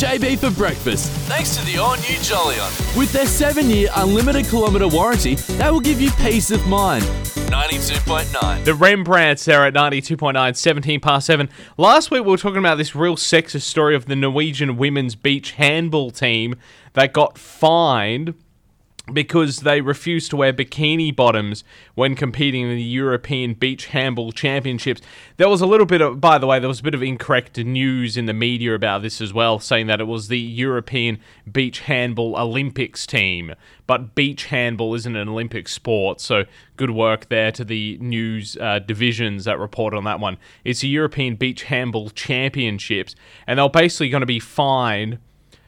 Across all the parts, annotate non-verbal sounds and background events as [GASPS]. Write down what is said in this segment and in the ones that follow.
JB for breakfast. Thanks to the all new Jolion. With their 7 year unlimited kilometre warranty, that will give you peace of mind. 92.9. The Rembrandts there at 92.9, 17 past 7. Last week we were talking about this real sexist story of the Norwegian women's beach handball team that got fined because they refused to wear bikini bottoms when competing in the European Beach Handball Championships. There was a little bit of, by the way, there was a bit of incorrect news in the media about this as well, saying that it was the European Beach Handball Olympics team. But beach handball isn't an Olympic sport, so good work there to the news uh, divisions that report on that one. It's the European Beach Handball Championships, and they're basically going to be fined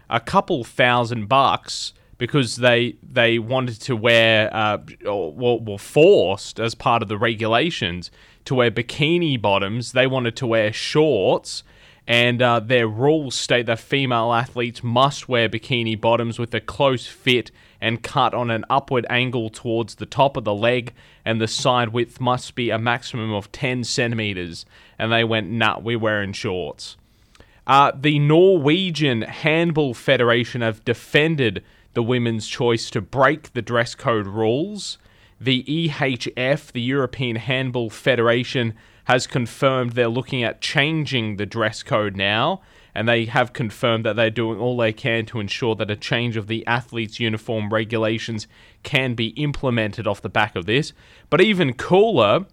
a couple thousand bucks because they they wanted to wear uh, or were forced as part of the regulations to wear bikini bottoms. They wanted to wear shorts, and uh, their rules state that female athletes must wear bikini bottoms with a close fit and cut on an upward angle towards the top of the leg, and the side width must be a maximum of 10 centimeters. And they went, nah, we're wearing shorts. Uh, the Norwegian Handball Federation have defended the women's choice to break the dress code rules. The EHF, the European Handball Federation, has confirmed they're looking at changing the dress code now, and they have confirmed that they're doing all they can to ensure that a change of the athletes' uniform regulations can be implemented off the back of this. But even cooler,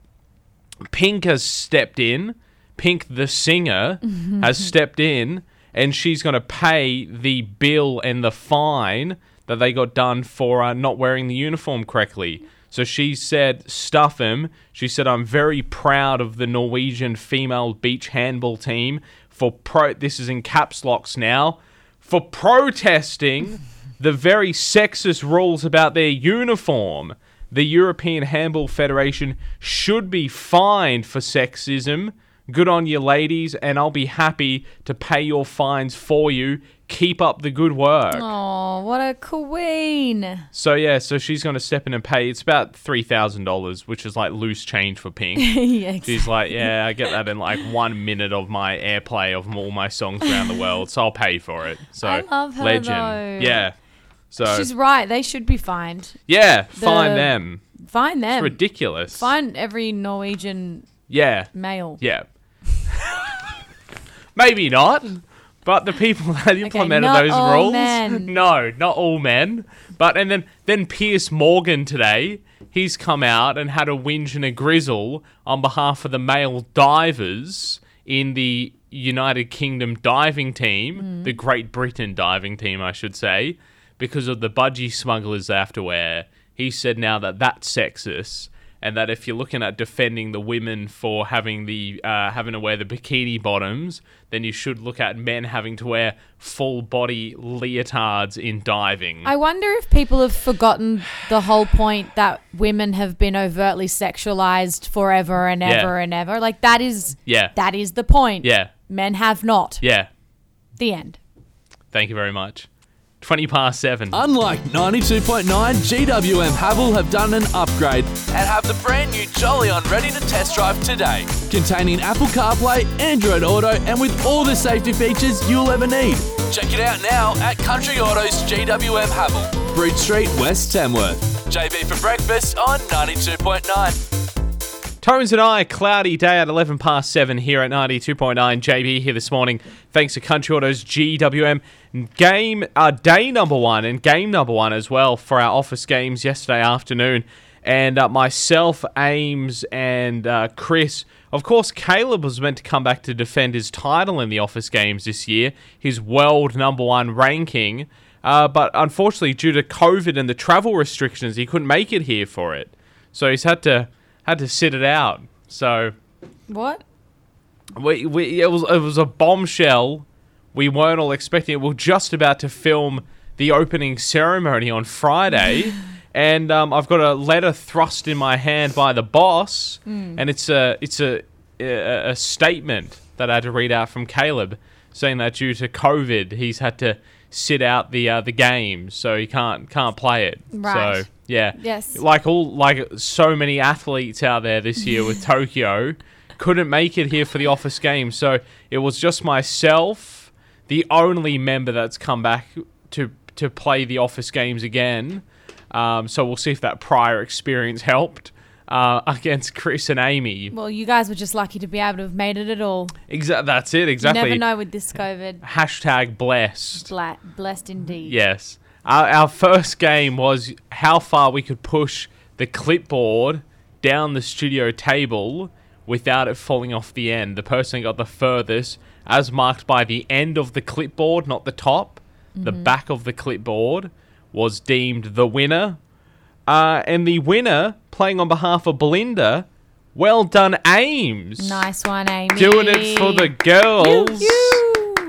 Pink has stepped in. Pink, the singer, has [LAUGHS] stepped in, and she's going to pay the bill and the fine that they got done for uh, not wearing the uniform correctly. So she said, stuff him. She said, I'm very proud of the Norwegian female beach handball team for pro. This is in caps locks now. For protesting [LAUGHS] the very sexist rules about their uniform. The European Handball Federation should be fined for sexism. Good on you, ladies, and I'll be happy to pay your fines for you. Keep up the good work. Oh, what a queen. So yeah, so she's going to step in and pay. It's about three thousand dollars, which is like loose change for Pink. [LAUGHS] yeah, She's like, yeah, I get that in like one minute of my airplay of all my songs around the world, so I'll pay for it. So I love her, legend, though. yeah. So She's right. They should be fined. yeah, The- them. Fine them. It's ridiculous. Fine every Norwegian Yeah, male. yeah. Maybe not, but the people [LAUGHS] that implemented not those rules, men. [LAUGHS] no, not all men. But and then then Piers Morgan today, he's come out and had a whinge and a grizzle on behalf of the male divers in the United Kingdom diving team, Mm. the Great Britain diving team, I should say, because of the budgie smugglers they have to wear. He said now that that's sexist, and that if you're looking at defending the women for having the uh, having to wear the bikini bottoms, then you should look at men having to wear full body leotards in diving. I wonder if people have forgotten the whole point that women have been overtly sexualized forever and Yeah. ever and ever. Like that is yeah, that is the point. yeah, Men have not. yeah. The end. Thank you very much. Twenty past seven. Unlike 92.9, GWM Haval have done an upgrade And have the brand new Jolion ready to test drive today. containing Apple CarPlay, Android Auto, and with all the safety features you'll ever need. Check it out now at Country Autos GWM Haval. Bridge Street, West Tamworth. JB for breakfast on 92.9. Tones and I, cloudy day at 11 past 7 here at 92.9. JB here this morning. Thanks to Country Autos GWM. Game, uh, day number one and game number one as well for our office games yesterday afternoon. And uh, myself, Ames, and uh, Chris. Of course, Caleb was meant to come back to defend his title in the office games this year, his world number one ranking. Uh, but unfortunately, due to COVID and the travel restrictions, he couldn't make it here for it. So he's had to had to sit it out. So What? we, we it was it was a bombshell. We weren't all expecting it. We are just about to film the opening ceremony on Friday, [GASPS] and um, I've got a letter thrust in my hand by the boss, and it's a it's a, a a statement that I had to read out from Caleb, saying that due to COVID, he's had to sit out the uh, the game, so he can't can't play it. Right. So yeah, Yes. like all like so many athletes out there this year with [LAUGHS] Tokyo couldn't make it here for the office game so it was just myself the only member that's come back to to play the office games again. Um, so we'll see if that prior experience helped uh, [LAUGHS] against Chris and Amy. Well, you guys were just lucky to be able to have made it at all. Exa- that's it, Exactly. You exactly. never know with this COVID. Hashtag blessed. Bla- blessed indeed. Yes. Our, our first game was how far we could push the clipboard down the studio table without it falling off the end. The person got the furthest, as marked by the end of the clipboard, not the top, the back of the clipboard, was deemed the winner. Uh, and the winner, playing on behalf of Belinda, well done, Ames. Nice one, Amy. Doing it for the girls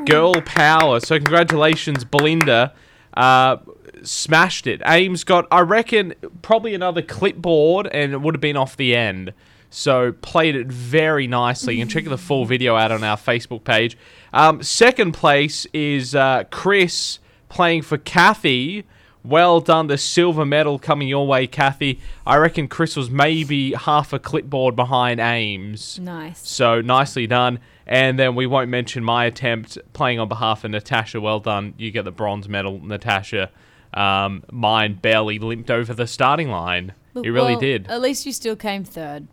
girl power. So congratulations, Belinda. Uh, smashed it. Ames got, I reckon, probably another clipboard, and it would have been off the end. So played it very nicely. You can check the full video out on our Facebook page. Um, second place is uh, Chris playing for Kathy. Well done, the silver medal coming your way, Kathy. I reckon Chris was maybe half a clipboard behind Ames. Nice. So nicely done. And then we won't mention my attempt playing on behalf of Natasha. Well done. You get the bronze medal, Natasha. Um, mine barely limped over the starting line. Look, it really well, did. At least you still came third.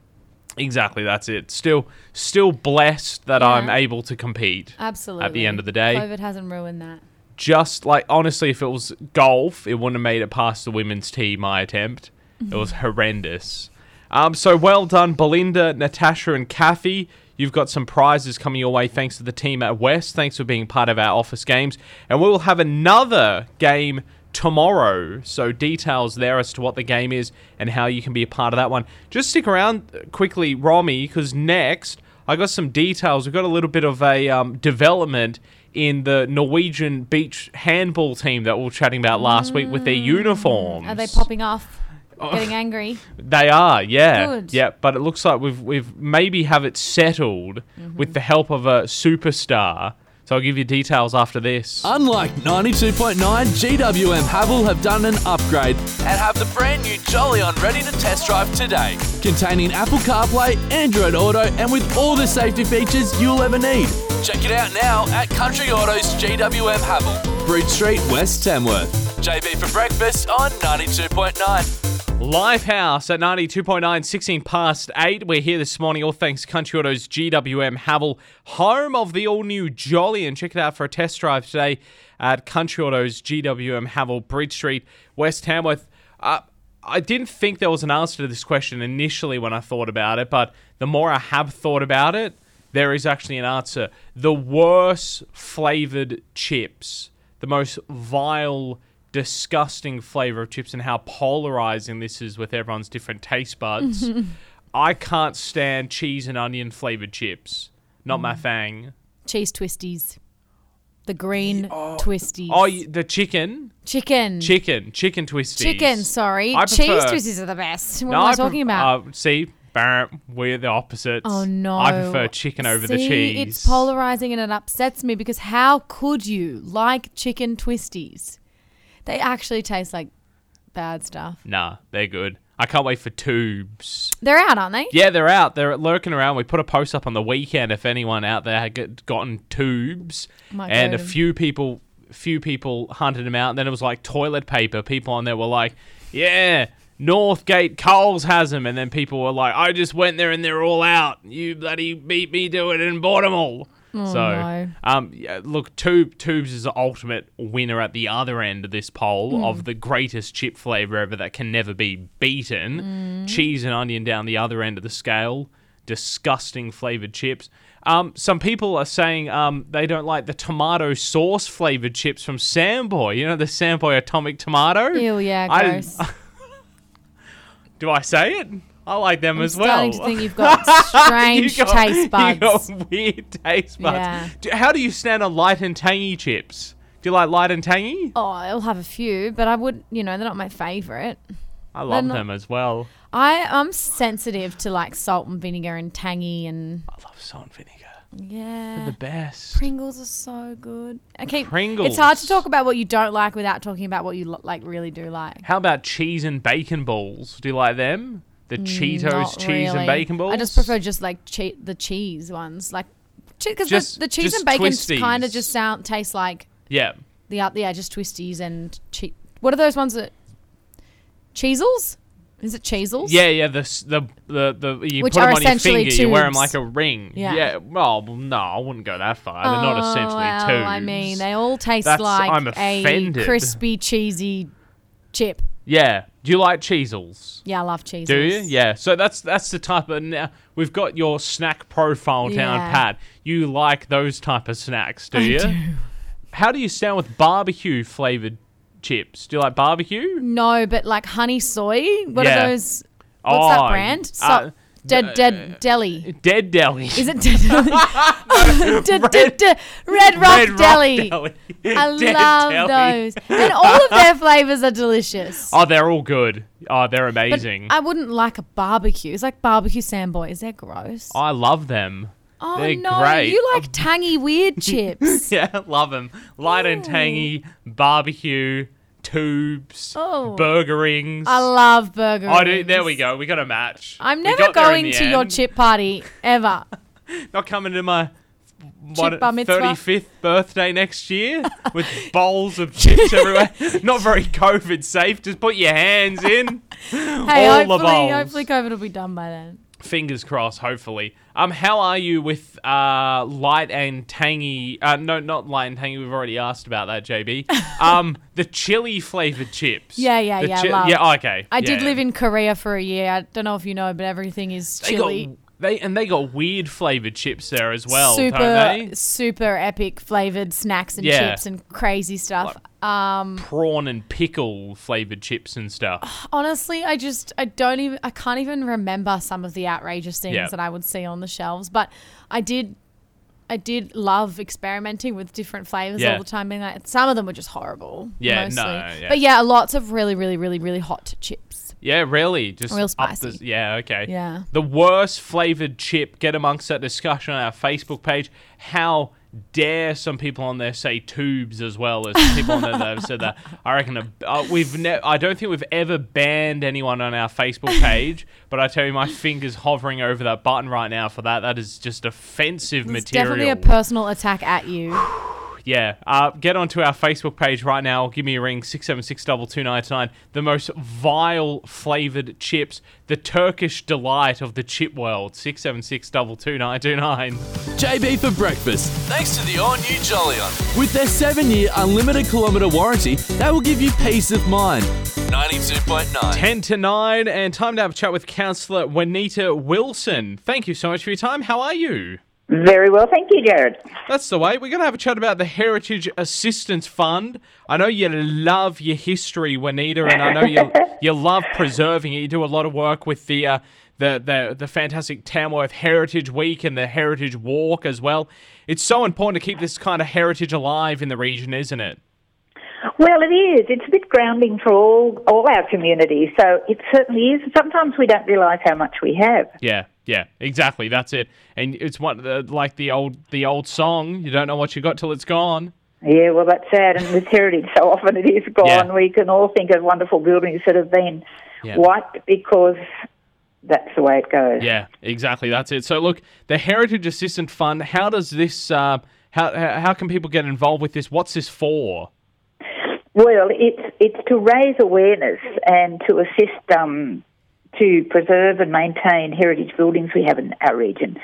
Exactly. That's it. Still, still blessed that Yeah. I'm able to compete. Absolutely. At the end of the day. COVID hasn't ruined that. Just like honestly, if it was golf, it wouldn't have made it past the women's team. My attempt. It was [LAUGHS] horrendous. Um, so well done, Belinda, Natasha, and Kathy. You've got some prizes coming your way thanks to the team at West. Thanks for being part of our office games. And we will have another game tomorrow. So details there as to what the game is and how you can be a part of that one. Just stick around quickly, Romy, because next I got some details. We've got a little bit of a um, development in the Norwegian beach handball team that we were chatting about last week with their uniforms. Mm. Are they popping off? Getting angry? [LAUGHS] They are, yeah, Good. yeah. But it looks like we've we've maybe have it settled Mm-hmm. with the help of a superstar. So I'll give you details after this. Unlike 92.9, GWM Haval have done an upgrade And have the brand new Jolion ready to test drive today. containing Apple CarPlay, Android Auto, and with all the safety features you'll ever need. Check it out now at Country Autos GWM Haval. Bridge Street, West Tamworth. JB for breakfast on 92.9. Lifehouse at 92.9, 16 past 8. We're here this morning, all thanks to Country Autos GWM Haval, home of the all new Jolly. And check it out for a test drive today at Country Autos GWM Haval, Bridge Street, West Tamworth. Uh, I didn't think there was an answer to this question initially when I thought about it, but the more I have thought about it, there is actually an answer. The worst flavored chips, the most vile, disgusting flavor of chips, and how polarizing this is with everyone's different taste buds. [LAUGHS] I can't stand cheese and onion flavored chips. Not my fang. Cheese twisties. The green twisties. Oh, the chicken, chicken. chicken, chicken twisties. Chicken, sorry. I Cheese prefer- twisties are the best. What No, am I pref- talking about? Uh, see, Barrett, we're the opposites. Oh no! I prefer chicken over the cheese. It's polarizing and it upsets me because how could you like chicken twisties? They actually taste like bad stuff. Nah, they're good. I can't wait for tubes. They're out, aren't they? Yeah, they're out. They're lurking around. We put a post up on the weekend if anyone out there had get, gotten tubes, Might and a few people, few people hunted them out. And then it was like toilet paper. People on there were like, "Yeah, Northgate Coles has them," and then people were like, "I just went there and they're all out. You bloody beat me to it and bought them all." So, no. um, yeah, look, Tube Tubes is the ultimate winner at the other end of this poll of the greatest chip flavor ever that can never be beaten. Cheese and onion down the other end of the scale. Disgusting flavored chips. Um, some people are saying um, they don't like the tomato sauce flavored chips from Samboy. You know the Samboy Atomic Tomato. Ew, yeah, I- gross. [LAUGHS] Do I say it? I like them I'm as well. starting to think you've [LAUGHS] got strange You got- taste buds. [LAUGHS] You got weird taste buds. Yeah. Do- how do you stand on light and tangy chips? Do you like light and tangy? Oh, I'll have a few, but I would, you know, they're not my favorite. I love not- them as well. I I'm sensitive to like salt and vinegar and tangy and I love salt and vinegar. yeah. The best. Pringles are so good. Okay, Pringles. It's hard to talk about what you don't like without talking about what you like really do like. How about cheese and bacon balls? Do you like them? The Cheetos Not cheese really. and bacon balls? I just prefer just like che- the cheese ones, like because the, the cheese and bacon kind of just sound taste like Yeah. the up yeah just twisties and che- what are those ones that Cheezels? Is it Cheezels? Yeah, yeah, the the the, the you Which put them on your finger, you wear them like a ring. Yeah. yeah Well, no, I wouldn't go that far. They're not Oh, essentially well, tubes. I mean, they all taste That's- like I'm a crispy, cheesy chip. Yeah. Do you like Cheezels? Yeah, I love cheese. Do you? Yeah. So that's that's the type of now we've got your snack profile down Yeah. pat. You like those type of snacks, do you? Do. How do you stand with barbecue flavored chips? Do you like barbecue? No, but like honey soy. What Yeah. are those? What's Oh, that brand? So, uh, dead, dead deli. Dead deli. Is it dead deli? [LAUGHS] [LAUGHS] Red Rock Red Rock Deli. Deli. I [LAUGHS] Dead love deli. those, and all of their flavors are delicious. Oh, they're all good. Oh, they're But amazing. I wouldn't like a barbecue. It's like barbecue Samboys. They're gross. I love them. oh they're no, great. you like tangy weird chips. Yeah, love them. Light and tangy, barbecue, tubes, Oh. burger rings. I love burger. Oh, dude, there we go. We got a match. I'm We never got there in going the to your end. chip party ever. [LAUGHS] Not coming to my what, bar mitzvah? 35th birthday next year with [LAUGHS] bowls of chips everywhere. [LAUGHS] Not very COVID safe. Just put your hands in. Hey, All the hopefully, bowls. hopefully COVID will be done by then. Fingers crossed, hopefully. Um, how are you with uh light and tangy? Uh, no, not light and tangy. We've already asked about that, JB. [LAUGHS] Um, the chili flavored chips. Yeah, yeah, The yeah, chi- love. yeah. Okay. I yeah, did yeah. live in Korea for a year. I don't know if you know, but everything is They chili. got they and they got weird flavored chips there as well, super, don't they? super epic flavored snacks and chips and crazy stuff. Um, Prawn and pickle flavored chips and stuff. honestly, I just I don't even I can't even remember some of the outrageous things Yeah. that I would see on the shelves, but I did. I did love experimenting with different flavors Yeah. all the time. Being like, some of them were just horrible. Yeah, mostly. no, yeah. But yeah, lots of really, really, really, really hot chips. Yeah, really, just Real up the- spicy. yeah, okay. Yeah. The worst flavored chip. Get amongst that discussion on our Facebook page. How dare some people on there say tubes as well as people on there that have said that? I reckon uh, we've ne- I don't think we've ever banned anyone on our Facebook page, but I tell you, my fingers hovering over that button right now for that. That is just offensive It's material. definitely a personal attack at you. Yeah, uh, get onto our Facebook page right now. Give me a ring, 676-2299. The most vile flavoured chips. The Turkish delight of the chip world. 676-2299. JB for breakfast. Thanks to the all new Jolion. With their seven year unlimited kilometre warranty, they will give you peace of mind. 92.9. 10 to 9, and time to have a chat with Councillor Juanita Wilson. Thank you so much for your time. How are you? Very well, thank you, Jared. That's the way. We're going to have a chat about the Heritage Assistance Fund. I know you love your history, Juanita, and I know you [LAUGHS] you love preserving it. You do a lot of work with the uh, the, the the fantastic Tamworth Heritage Week and the Heritage Walk as well. It's so important to keep this kind of heritage alive in the region, isn't it? Well, it is. It's a bit grounding for all all our communities, so it certainly is. Sometimes we don't realise how much we have. Yeah, yeah, exactly. That's it. And it's one uh, like the old the old song. You don't know what you got till it's gone. Yeah, well, that's sad. And with heritage, so often it is gone. Yeah. We can all think of wonderful buildings that have been Yeah. wiped because that's the way it goes. Yeah, exactly. That's it. So look, the Heritage Assistant Fund. How does this? Uh, how how can people get involved with this? What's this for? Well, it's it's to raise awareness and to assist um, to preserve and maintain heritage buildings we have in our region.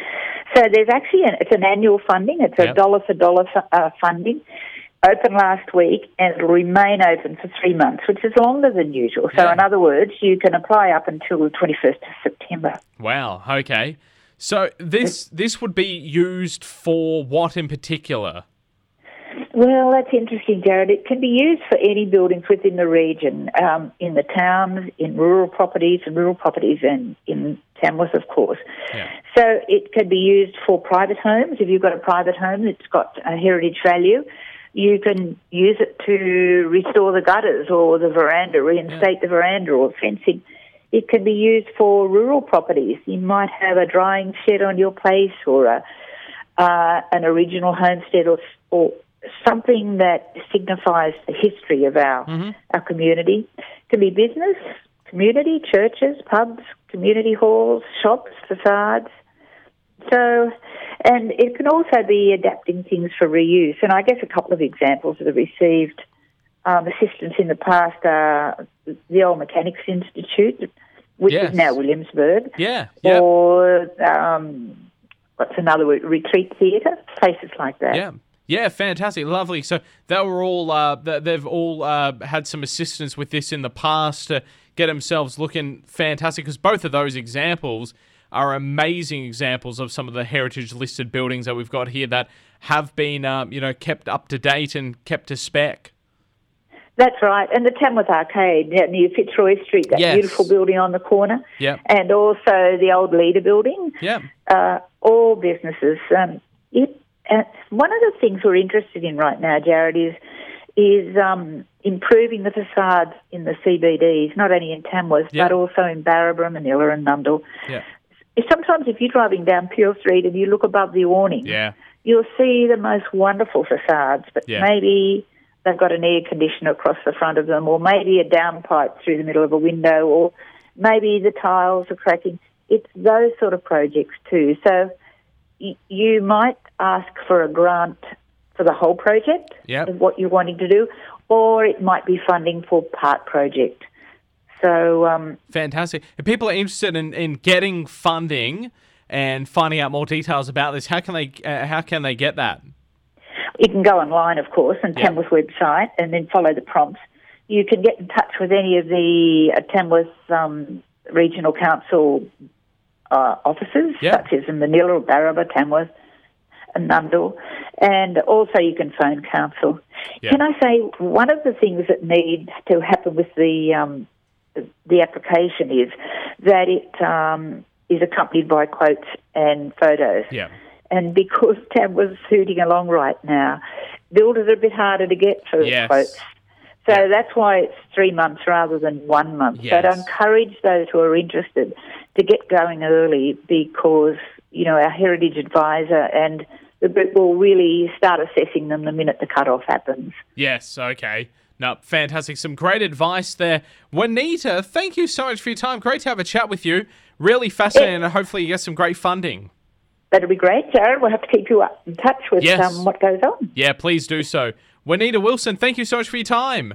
So there's actually an, it's an annual funding. It's a Yep. dollar for dollar fu- uh, funding. Open last week and it'll remain open for three months, which is longer than usual. So, Yeah. in other words, you can apply up until the 21st of September. Wow. Okay. So this this would be used for what in particular? Well, that's interesting, Jared. It can be used for any buildings within the region, um, in the towns, in rural properties, and rural properties, and in Tamworth, of course. Yeah. So it can be used for private homes. If you've got a private home that's got a heritage value, you can use it to restore the gutters or the veranda, reinstate the veranda or fencing. It can be used for rural properties. You might have a drying shed on your place or a, uh, an original homestead or, or something that signifies the history of our, our community. It can be business, community, churches, pubs, community halls, shops, facades. So, and it can also be adapting things for reuse. And I guess a couple of examples that have received um, assistance in the past are the Old Mechanics Institute, which Yes. is now Williamsburg, Yeah. Yeah. or um, what's another word? Retreat Theatre, places like that. Yeah. Yeah, fantastic, lovely. So they were all uh, they've all uh, had some assistance with this in the past to get themselves looking fantastic. Because both of those examples are amazing examples of some of the heritage listed buildings that we've got here that have been um, you know kept up to date and kept to spec. That's right. And the Tamworth Arcade near Fitzroy Street, that Yes. beautiful building on the corner. Yep. And also the old Leader building. Yeah. Uh, all businesses. Um, it, uh, one of the things we're interested in right now, Jared, is is um, improving the facades in the CBDs, not only in Tamworth, Yeah. but also in Barraba, Manila and Nundle. Yeah. Sometimes if you're driving down Peel Street and you look above the awning, Yeah. you'll see the most wonderful facades, but Yeah. maybe they've got an air conditioner across the front of them, or maybe a downpipe through the middle of a window, or maybe the tiles are cracking. It's those sort of projects too. So you might ask for a grant for the whole project Yep. of what you're wanting to do, or it might be funding for part project. So um, Fantastic. If people are interested in, in getting funding and finding out more details about this, how can they uh, how can they get that? You can go online, of course, and Yeah. Tamworth website, and then follow the prompts. You can get in touch with any of the uh, Tamworth um, Regional Council uh, offices, Yeah. such as in Manila, Barraba, Tamworth, and Nundle, and also you can phone council. Yeah. Can I say one of the things that need to happen with the um, the- application is that it um, is accompanied by quotes and photos. Yeah. And because [LAUGHS] Tam was hooting along right now, builders are a bit harder to get for Yes. quotes. So Yeah. that's why it's three months rather than one month. So Yes. I'd encourage those who are interested to get going early because, you know, our heritage advisor and the group will really start assessing them the minute the cut-off happens. Yes, okay. No, fantastic. Some great advice there. Juanita, thank you so much for your time. Great to have a chat with you. Really fascinating, and hopefully you get some great funding. That'll be great, Jared. We'll have to keep you up in touch with Yes. um, what goes on. Yeah, please do so. Juanita Wilson, thank you so much for your time.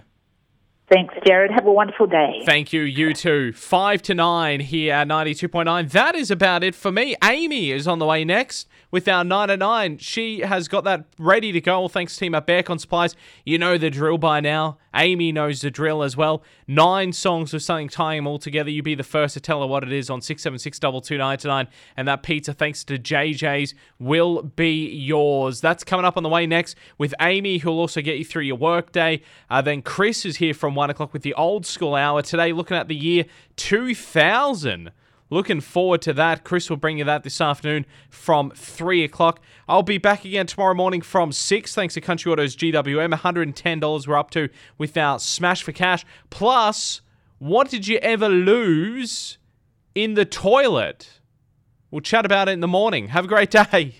Thanks, Jared. Have a wonderful day. Thank you, you too. Five to nine here at 92.9. That is about it for me. Amy is on the way next with our 9 to 9. She has got that ready to go. All thanks team at Bearcon Supplies. You know the drill by now. Amy knows the drill as well. Nine songs of something tying them all together. You be the first to tell her what it is on 676 2299. And that pizza, thanks to JJ's, will be yours. That's coming up on the way next with Amy, who'll also get you through your workday. Uh, then Chris is here from 1 o'clock with the old school hour. Today, looking at the year 2000. Looking forward to that. Chris will bring you that this afternoon from 3 o'clock. I'll be back again tomorrow morning from 6. Thanks to Country Autos GWM. $110 we're up to with our Smash for Cash. Plus, what did you ever lose in the toilet? We'll chat about it in the morning. Have a great [LAUGHS] day.